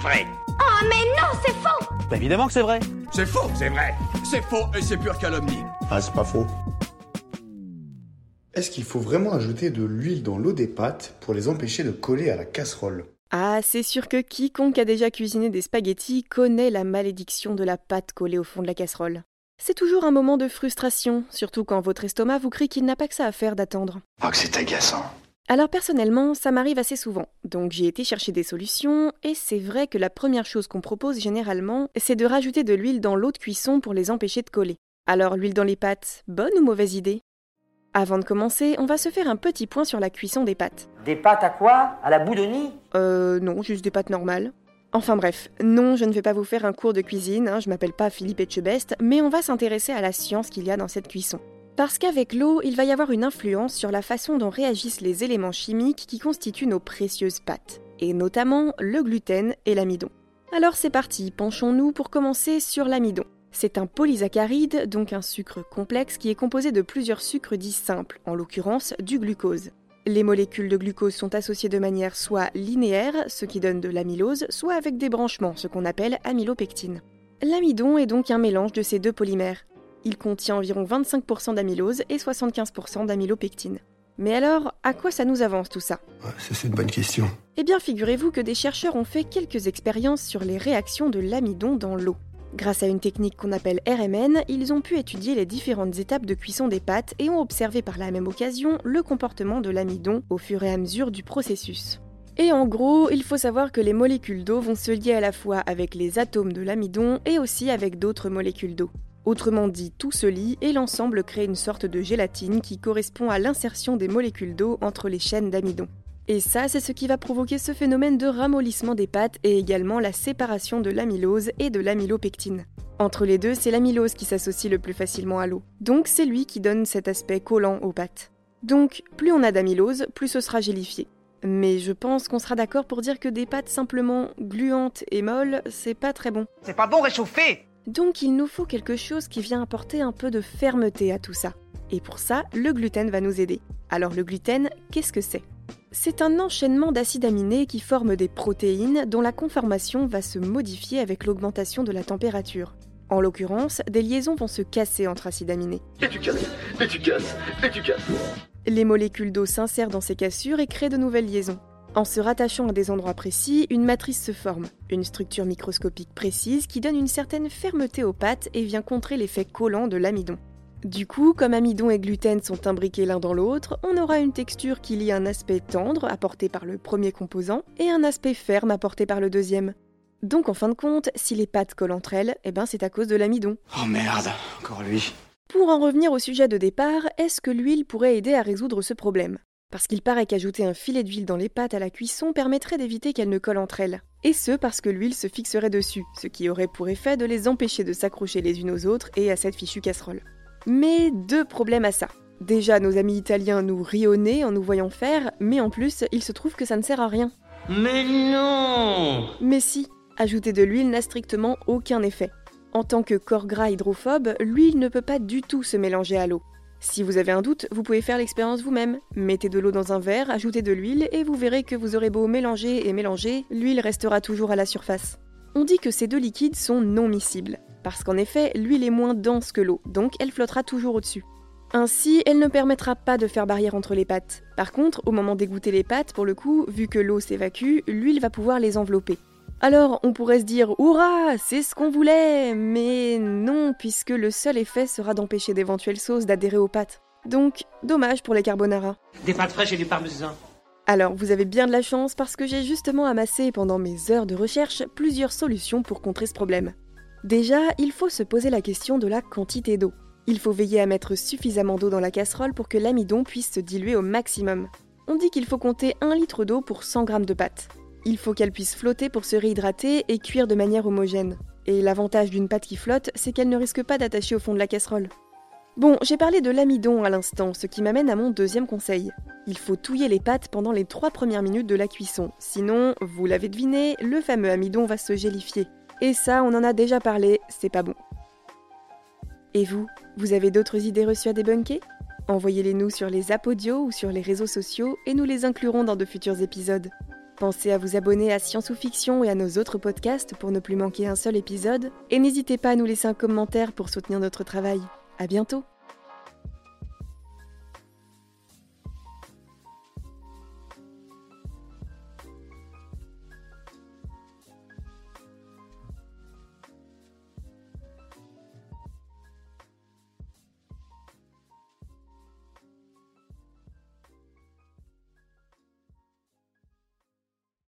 vrai. Oh mais non, c'est faux Bah évidemment que c'est vrai. C'est faux, c'est vrai. C'est faux et c'est pure calomnie. Ah, c'est pas faux. Est-ce qu'il faut vraiment ajouter de l'huile dans l'eau des pâtes pour les empêcher de coller à la casserole? Ah, c'est sûr que quiconque a déjà cuisiné des spaghettis connaît la malédiction de la pâte collée au fond de la casserole. C'est toujours un moment de frustration, surtout quand votre estomac vous crie qu'il n'a pas que ça à faire d'attendre. Ah, que c'est agaçant. Alors personnellement, ça m'arrive assez souvent, donc j'ai été chercher des solutions, et c'est vrai que la première chose qu'on propose généralement, c'est de rajouter de l'huile dans l'eau de cuisson pour les empêcher de coller. Alors l'huile dans les pâtes, bonne ou mauvaise idée? Avant de commencer, on va se faire un petit point sur la cuisson des pâtes. Des pâtes à quoi? À la boudoni Euh non, juste des pâtes normales. Enfin bref, non, je ne vais pas vous faire un cours de cuisine, hein, je m'appelle pas Philippe Etchebest, mais on va s'intéresser à la science qu'il y a dans cette cuisson. Parce qu'avec l'eau, il va y avoir une influence sur la façon dont réagissent les éléments chimiques qui constituent nos précieuses pâtes, et notamment le gluten et l'amidon. Alors c'est parti, penchons-nous pour commencer sur l'amidon. C'est un polysaccharide, donc un sucre complexe qui est composé de plusieurs sucres dits simples, en l'occurrence du glucose. Les molécules de glucose sont associées de manière soit linéaire, ce qui donne de l'amylose, soit avec des branchements, ce qu'on appelle amylopectine. L'amidon est donc un mélange de ces deux polymères. Il contient environ 25% d'amylose et 75% d'amylopectine. Mais alors, à quoi ça nous avance tout ça? Ouais, c'est une bonne question. Eh bien, figurez-vous que des chercheurs ont fait quelques expériences sur les réactions de l'amidon dans l'eau. Grâce à une technique qu'on appelle RMN, ils ont pu étudier les différentes étapes de cuisson des pâtes et ont observé par la même occasion le comportement de l'amidon au fur et à mesure du processus. Et en gros, il faut savoir que les molécules d'eau vont se lier à la fois avec les atomes de l'amidon et aussi avec d'autres molécules d'eau. Autrement dit, tout se lie et l'ensemble crée une sorte de gélatine qui correspond à l'insertion des molécules d'eau entre les chaînes d'amidon. Et ça, c'est ce qui va provoquer ce phénomène de ramollissement des pâtes et également la séparation de l'amylose et de l'amylopectine. Entre les deux, c'est l'amylose qui s'associe le plus facilement à l'eau. Donc c'est lui qui donne cet aspect collant aux pâtes. Donc, plus on a d'amylose, plus ce sera gélifié. Mais je pense qu'on sera d'accord pour dire que des pâtes simplement gluantes et molles, c'est pas très bon. C'est pas bon réchauffé Donc il nous faut quelque chose qui vient apporter un peu de fermeté à tout ça. Et pour ça, le gluten va nous aider. Alors le gluten, qu'est-ce que c'est? C'est un enchaînement d'acides aminés qui forment des protéines dont la conformation va se modifier avec l'augmentation de la température. En l'occurrence, des liaisons vont se casser entre acides aminés. Et tu casses, et tu casses, et tu casses. Les molécules d'eau s'insèrent dans ces cassures et créent de nouvelles liaisons. En se rattachant à des endroits précis, une matrice se forme, une structure microscopique précise qui donne une certaine fermeté aux pâtes et vient contrer l'effet collant de l'amidon. Du coup, comme amidon et gluten sont imbriqués l'un dans l'autre, on aura une texture qui lie un aspect tendre apporté par le premier composant et un aspect ferme apporté par le deuxième. Donc en fin de compte, si les pâtes collent entre elles, eh ben c'est à cause de l'amidon. Oh merde, encore lui. Pour en revenir au sujet de départ, est-ce que l'huile pourrait aider à résoudre ce problème? Parce qu'il paraît qu'ajouter un filet d'huile dans les pâtes à la cuisson permettrait d'éviter qu'elles ne collent entre elles. Et ce parce que l'huile se fixerait dessus, ce qui aurait pour effet de les empêcher de s'accrocher les unes aux autres et à cette fichue casserole. Mais deux problèmes à ça. Déjà, nos amis italiens nous nez en nous voyant faire, mais en plus, il se trouve que ça ne sert à rien. Mais non Mais si, ajouter de l'huile n'a strictement aucun effet. En tant que corps gras hydrophobe, l'huile ne peut pas du tout se mélanger à l'eau. Si vous avez un doute, vous pouvez faire l'expérience vous-même. Mettez de l'eau dans un verre, ajoutez de l'huile et vous verrez que vous aurez beau mélanger et mélanger, l'huile restera toujours à la surface. On dit que ces deux liquides sont non miscibles, parce qu'en effet, l'huile est moins dense que l'eau, donc elle flottera toujours au-dessus. Ainsi, elle ne permettra pas de faire barrière entre les pâtes. Par contre, au moment d'égoutter les pâtes, pour le coup, vu que l'eau s'évacue, l'huile va pouvoir les envelopper. Alors, on pourrait se dire Hurrah, c'est ce qu'on voulait Mais non, puisque le seul effet sera d'empêcher d'éventuelles sauces d'adhérer aux pâtes. Donc, dommage pour les carbonara. Des pâtes fraîches et du parmesan. Alors, vous avez bien de la chance parce que j'ai justement amassé pendant mes heures de recherche plusieurs solutions pour contrer ce problème. Déjà, il faut se poser la question de la quantité d'eau. Il faut veiller à mettre suffisamment d'eau dans la casserole pour que l'amidon puisse se diluer au maximum. On dit qu'il faut compter 1 litre d'eau pour 100 g de pâte. Il faut qu'elle puisse flotter pour se réhydrater et cuire de manière homogène. Et l'avantage d'une pâte qui flotte, c'est qu'elle ne risque pas d'attacher au fond de la casserole. Bon, j'ai parlé de l'amidon à l'instant, ce qui m'amène à mon deuxième conseil. Il faut touiller les pâtes pendant les 3 premières minutes de la cuisson, sinon, vous l'avez deviné, le fameux amidon va se gélifier. Et ça, on en a déjà parlé, c'est pas bon. Et vous, vous avez d'autres idées reçues à débunker? Envoyez-les nous sur les apodios ou sur les réseaux sociaux et nous les inclurons dans de futurs épisodes. Pensez à vous abonner à Science ou Fiction et à nos autres podcasts pour ne plus manquer un seul épisode. Et n'hésitez pas à nous laisser un commentaire pour soutenir notre travail. À bientôt!